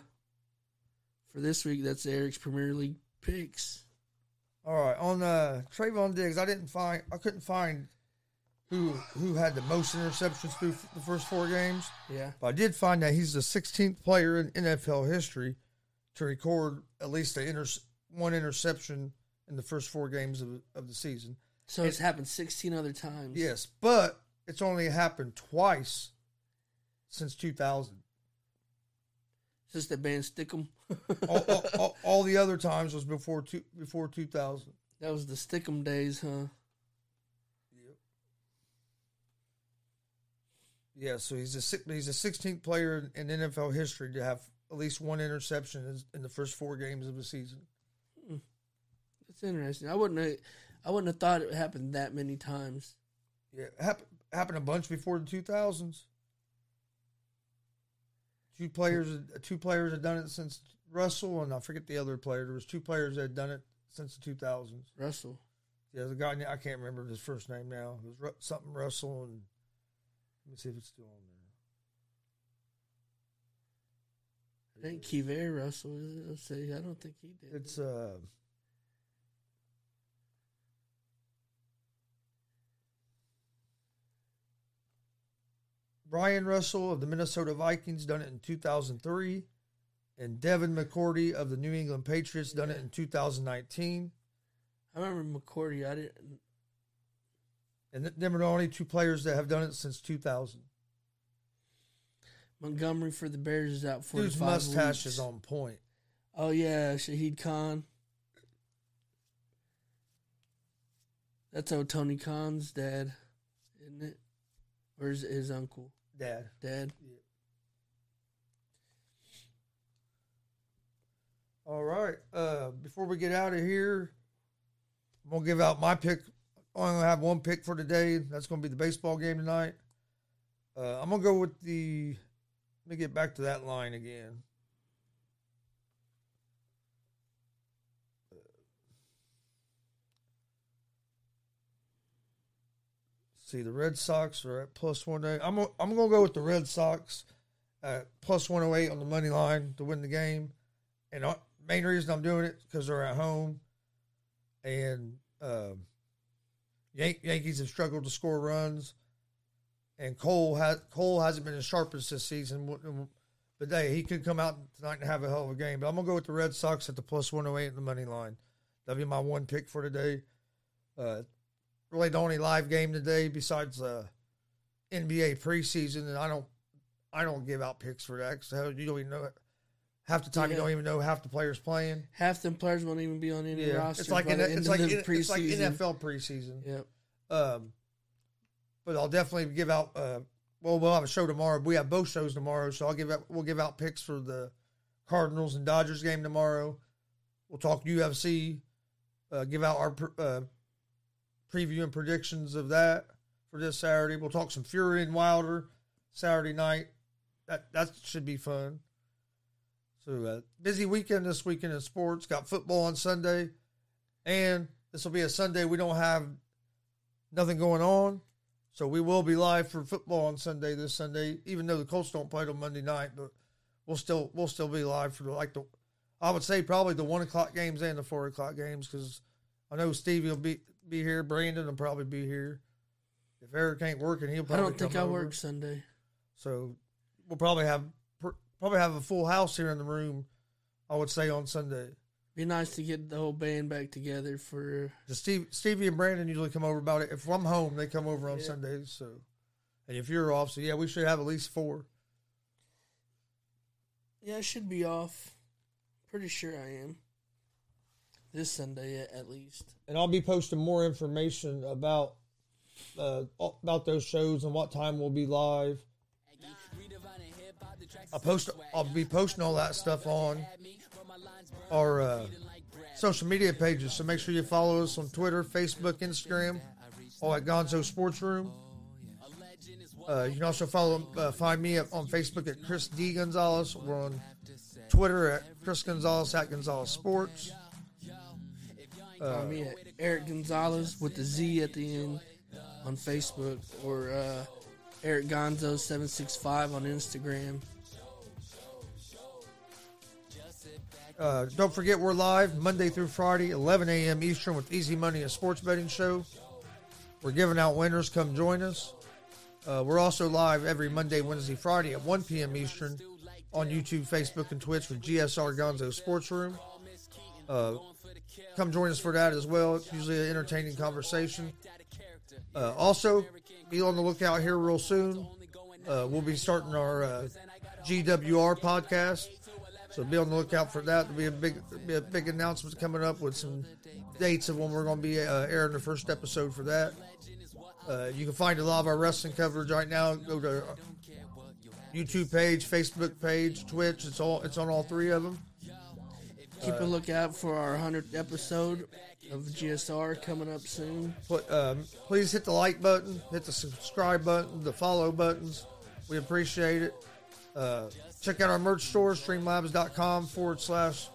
for this week, that's Eric's Premier League picks. All right, on uh, Trevon Diggs, I didn't find, I couldn't find who who had the most interceptions through f- the first four games. Yeah. But I did find that he's the 16th player in NFL history to record at least inter- one interception in the first four games of, of the season. So it's happened 16 other times. Yes, but it's only happened twice since 2000. Since the band Stickum. all, all, all, all the other times was before two, before 2000. that was the Stickum days, huh? Yeah, so he's a he's a 16th player in NFL history to have at least one interception in- the first four games of the season. Hmm. That's interesting. I wouldn't have, I wouldn't have thought it happened that many times. Yeah, happened happened a bunch before the 2000s. Two players, two players had done it since Russell, and I forget the other player. There was two players that had done it since the 2000s. Russell. Yeah, the guy I can't remember his first name now. It was something Russell, and let me see if it's still on there. I think Kiver Russell. is it? See. I don't think he did. It's uh. Brian Russell of the Minnesota Vikings done it in 2003, and Devin McCourty of the New England Patriots done it in 2019. I remember McCourty. I didn't. And th- them are the only two players that have done it since 2000. Montgomery for the Bears is out for Dude's mustache weeks. is on point. Oh yeah, Shahid Khan. That's old Tony Khan's dad, isn't it? Or is it his uncle? Dad. Dad. All right. Uh, before we get out of here, I'm gonna give out my pick. I'm gonna have one pick for today. That's gonna be the baseball game tonight. Uh, I'm gonna go with the. Let me get back to that line again. See, the Red Sox are at plus one eight. I'm gonna, I'm gonna go with the Red Sox at plus one hundred eight on the money line to win the game. And uh, main reason I'm doing it because they're at home, and um, Yan- Yankees have struggled to score runs, and Cole has Cole hasn't been as sharp as this season. But hey, he could come out tonight and have a hell of a game. But I'm gonna go with the Red Sox at the plus 108 in the money line. That'll be my one pick for today. Uh, really, the only live game today besides uh, NBA preseason, and I don't I don't give out picks for that. So you don't even know it. Half the time, you don't even know half the players playing. Half the players won't even be on any roster. it's like in, it's like in- it's like. NFL preseason. Yep. Um, but I'll definitely give out. Uh, well, we'll have a show tomorrow. We have both shows tomorrow, so I'll give out. We'll give out picks for the Cardinals and Dodgers game tomorrow. We'll talk UFC. Uh, give out our uh, preview and predictions of that for this Saturday. We'll talk some Fury and Wilder Saturday night. That that should be fun. So uh, busy weekend this weekend in sports. Got football on Sunday, and this will be a Sunday we don't have nothing going on. So we will be live for football on Sunday this Sunday, even though the Colts don't play till Monday night. But we'll still we'll still be live for the, like the I would say probably the one o'clock games and the four o'clock games because I know Stevie will be be here. Brandon will probably be here. If Eric ain't working, he'll probably. I don't think I over. work Sunday. So we'll probably have probably have a full house here in the room. I would say on Sunday. Be nice to get the whole band back together for. The Steve, Stevie and Brandon usually come over about it. If I'm home, they come over on Yeah. Sundays. So, and if you're off, so yeah, we should have at least four. Yeah, I should be off. Pretty sure I am. This Sunday, at, at least. And I'll be posting more information about uh, about those shows and what time we'll be live. I'll post. I'll be posting all that stuff on our uh, social media pages. So make sure you follow us on Twitter, Facebook, Instagram, all at Gonzo Sports Room. Uh, you can also follow uh, find me on Facebook at Chris D Gonzalez. We're on Twitter at Chris Gonzalez at Gonzalez Sports. Follow me at Eric Gonzalez with the Z at the end on Facebook or uh, Eric Gonzo seven six five on Instagram. Uh, don't forget we're live Monday through Friday, 11 a.m. Eastern with Easy Money, a sports betting show. We're giving out winners. Come join us. Uh, we're also live every Monday, Wednesday, Friday at 1 p.m. Eastern on YouTube, Facebook, and Twitch with GSR Gonzo Sports Room. Uh, come join us for that as well. It's usually an entertaining conversation. Uh, also, be on the lookout here real soon. Uh, we'll be starting our uh, GWR podcast. So be on the lookout for that. There'll be a big, be a big announcement coming up with some dates of when we're going to be uh, airing the first episode for that. Uh, you can find a lot of our wrestling coverage right now. Go to YouTube page, Facebook page, Twitch. It's all it's on all three of them. Keep a lookout for our hundredth episode of GSR coming up soon. But um, please hit the like button, hit the subscribe button, the follow buttons. We appreciate it. Uh, check out our merch store, streamlabs.com forward slash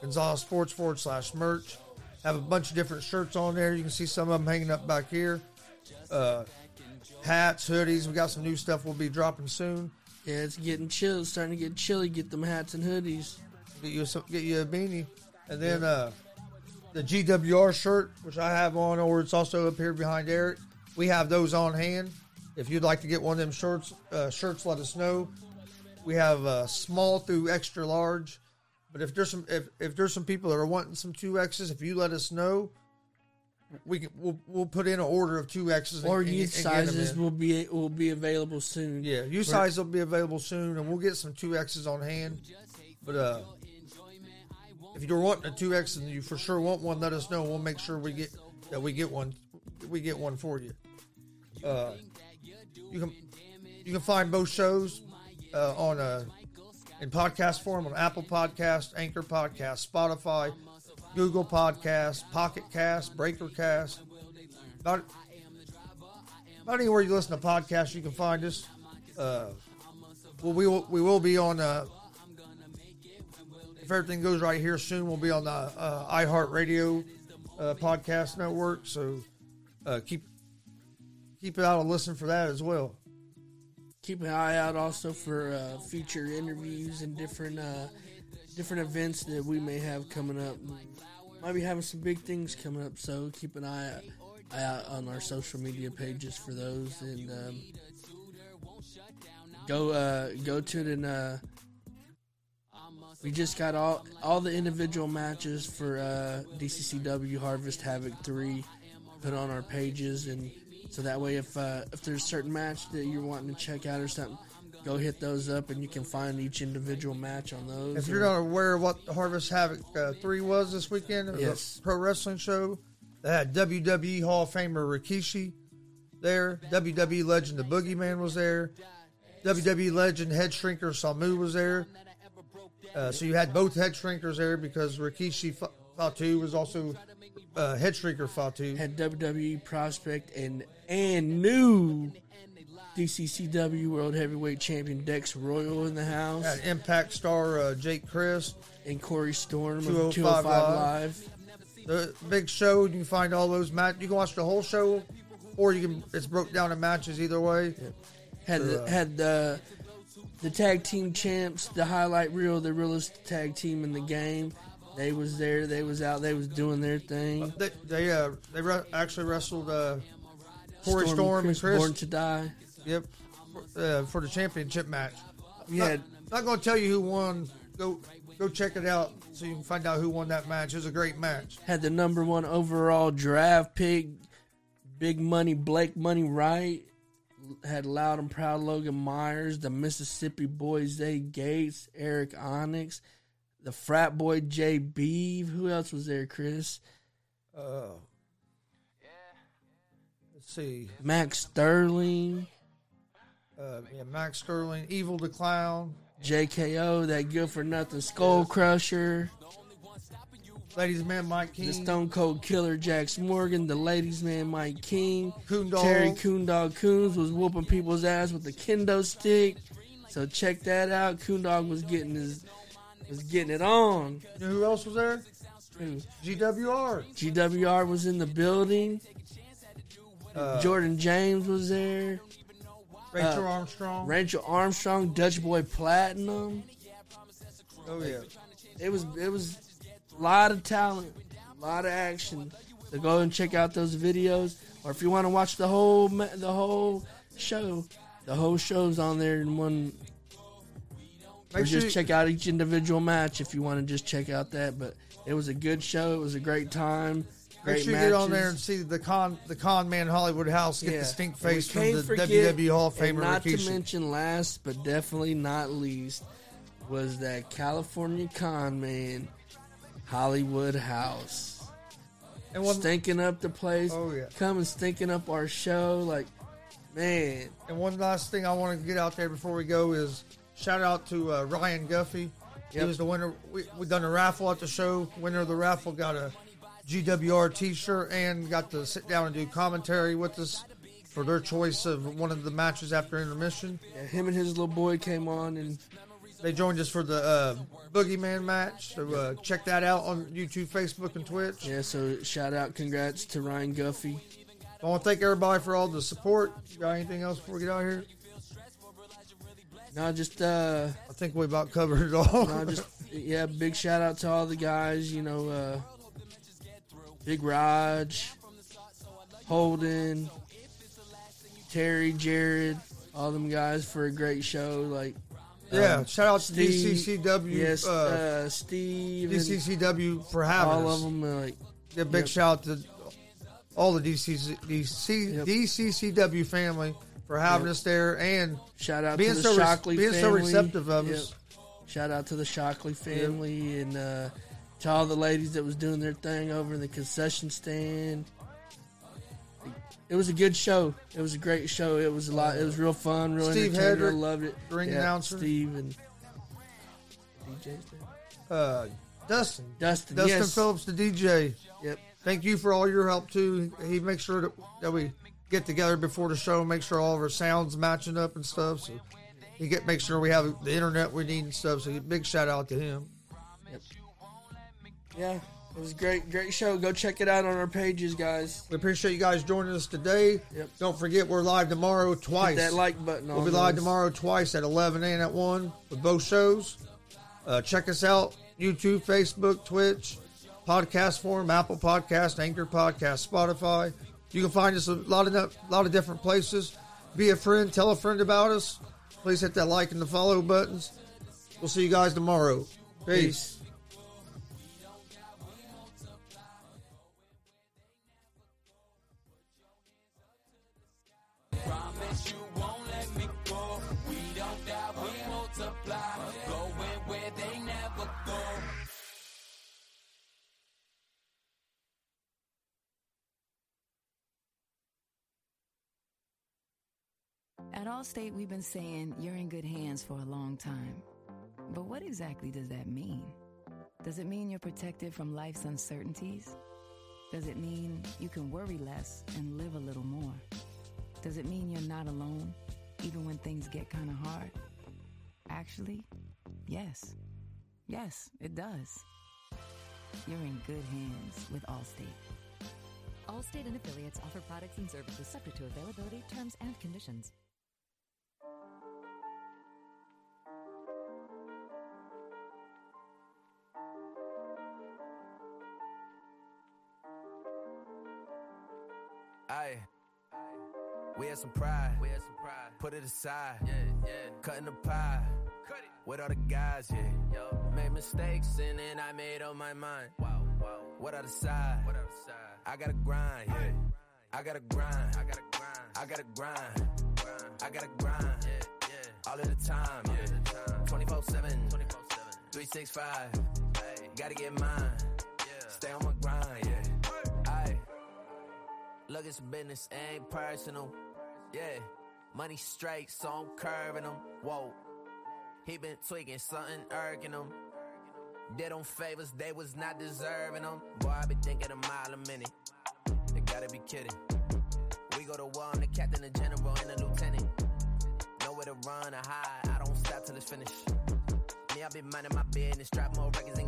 Gonzalez Sports forward slash merch. Have a bunch of different shirts on there. You can see some of them hanging up back here. Uh, hats, hoodies. We got some new stuff we'll be dropping soon. Yeah, it's getting chill. It's starting to get chilly. Get them hats and hoodies. Get you some, get you a beanie, and then uh, the GWR shirt, which I have on, or it's also up here behind Eric. We have those on hand. If you'd like to get one of them shirts, uh, shirts, let us know. We have uh, small through extra large, but if there's some if, if there's some people that are wanting some two X's, if you let us know, we can we'll, we'll put in an order of two X's Or and- youth and get 'em sizes will be will be available soon. Yeah, U size will be available soon, and we'll get some two X's on hand. But uh, if you're wanting a two X and you for sure want one, let us know. We'll make sure we get that we get one. We get one for you. Uh, you can you can find both shows uh, on uh, in podcast form on Apple Podcast, Anchor Podcast, Spotify, Google Podcast, Pocket Cast, Breaker Cast. About about anywhere you listen to podcasts, you can find us. Uh, well, we will we will be on. Uh, if everything goes right here soon, we'll be on the uh, iHeartRadio uh, podcast network. So uh, keep keep it out and listen for that as well. Keep an eye out also for uh, future interviews and different uh, different events that we may have coming up. Might be having some big things coming up, so keep an eye out, on our social media pages for those. And um, go uh, go to it and uh, we just got all all the individual matches for uh, DCCW Harvest Havoc three put on our pages, and so that way if uh, if there's a certain match that you're wanting to check out or something, go hit those up, and you can find each individual match on those. If you're not aware of what the Harvest Havoc uh, 3 was this weekend, Yes. a pro wrestling show. They had WWE Hall of Famer Rikishi there. WWE legend The Boogeyman was there. WWE legend Head Shrinker Samu was there. Uh, so you had both Head Shrinkers there because Rikishi Fa- Fatu was also uh, Head Shrinker Fatu. had WWE prospect and and new DCCW World Heavyweight Champion Dex Royal in the house, Had Impact star uh, Jake Crist. and Corey Storm of 205 205 Live. Live. The big show. You find all those match. You can watch the whole show, or you can. It's broke down in matches either way. Had For, the, uh, had the the tag team champs, the highlight reel, the realest tag team in the game. They was there. They was out. They was doing their thing. They they uh they re- actually wrestled uh Corey Storm, and Chris. Born to Die. Yep, uh, for the championship match. We Not, not going to tell you who won. Go go check it out so you can find out who won that match. It was a great match. had the number one overall draft pick, Big Money Blake Money Wright. Had loud and proud Logan Myers, the Mississippi Boys, Zay Gates, Eric Onyx, the frat boy Jay Beeve. Who else was there, Chris? Uh, let's see. Max Sterling, Uh, yeah, Max Sterling, Evil the Clown, JKO, that good for nothing Skull Crusher, Ladies Man Mike King. the Stone Cold Killer Jax Morgan, the Ladies Man Mike King, Coondog. Terry Coondog Coons was whooping people's ass with the kendo stick. So check that out. Coondog was getting his was getting it on. You know who else was there? Who? GWR. GWR was in the building. Uh, Jordan James was there. Rachel uh, Armstrong. Rachel Armstrong, Dutch Boy Platinum. oh yeah. It was it was a lot of talent, a lot of action. So go and check out those videos, or if you want to watch the whole the whole show, the whole show's on there in one. Or Make sure just you- check out each individual match if you want to just check out that. But it was a good show. It was a great time. Great Make sure you get on there and see the con the con man Hollywood House get the stink And we face from can't the forget- WWE Hall of and Famer Not to mention last but definitely not least was that California con man Hollywood House. And one, stinking up the place. Oh, yeah. Coming stinking up our show. Like, man. and one last thing I want to get out there before we go is shout out to uh, Ryan Guffey. He was the winner. We we done a raffle at the show. Winner of the raffle got a GWR T-shirt and got to sit down and do commentary with us for their choice of one of the matches after intermission. Yeah, him and his little boy came on and They joined us for the uh, Boogeyman match. So uh, check that out on YouTube, Facebook, and Twitch. yeah, so shout out, congrats to Ryan Guffey. I want to thank everybody for all the support. You got anything else before we get out here? No, just uh I think we about covered it all. no, just yeah, big shout out to all the guys, you know, uh Big Raj, Holden, Terry, Jared, all them guys for a great show. Like yeah, um, shout out to Steve- DCCW. Yes, uh, uh, Steve, DCCW for having all us. of them. Like, Yeah, big Yep. shout out to all the DCC, DC, Yep. DCCW family for having Yep. us there and shout out being to the so re- being family. so receptive of Yep. us. Shout out to the Shockley family and uh, to all the ladies that was doing their thing over in the concession stand. It was a good show. It was a great show. It was a lot. It was real fun, real Steve entertaining. I loved it. ring announcer. Steve and DJ Uh, Dustin, Dustin. Dustin yes. Phillips, the DJ. Yep. Thank you for all your help too. He makes sure that, that we get together before the show, make sure all of our sounds matching up and stuff. So he get make sure we have the internet we need and stuff. So big shout out to him. Yeah. It was a great, great show. Go check it out on our pages, guys. We appreciate you guys joining us today. Yep. Don't forget we're live tomorrow twice. Hit that like button. We'll be live tomorrow twice at 11 and at 1 with both shows. Uh, check us out YouTube, Facebook, Twitch, podcast form, Apple Podcast, Anchor Podcast, Spotify. You can find us a lot of a lot of different places. Be a friend, tell a friend about us. Please hit that like and the follow buttons. We'll see you guys tomorrow. Peace. Peace. At Allstate, we've been saying you're in good hands for a long time. But what exactly does that mean? Does it mean you're protected from life's uncertainties? Does it mean you can worry less and live a little more? Does it mean you're not alone? even when things get kind of hard? Actually, yes. Yes, it does. You're in good hands with Allstate. Allstate and affiliates offer products and services subject to availability, terms, and conditions. Some pride. We had some pride. Put it aside. Yeah, yeah. Cutting the pie. Cut it. With all the guys, yeah. Yo. Made mistakes and then I made up my mind. Wow, wow. What I decide? What I decide? I gotta grind, yeah. I gotta grind. I gotta grind. I gotta grind. I gotta grind. Yeah, yeah. All of the time, yeah. 24 7. 365. Hey. Gotta get mine. Yeah. Stay on my grind, yeah. Aye. Look, it's business, ain't personal. Yeah, money straight, so I'm curving them. Whoa, he been tweaking, something irking him. Did them favors, they was not deserving them. Boy, I be thinking a mile a minute. They gotta be kidding. We go to war, I'm the captain, the general, and the lieutenant. Nowhere to run or hide, I don't stop till it's finished. Me, I be minding my business, drop more records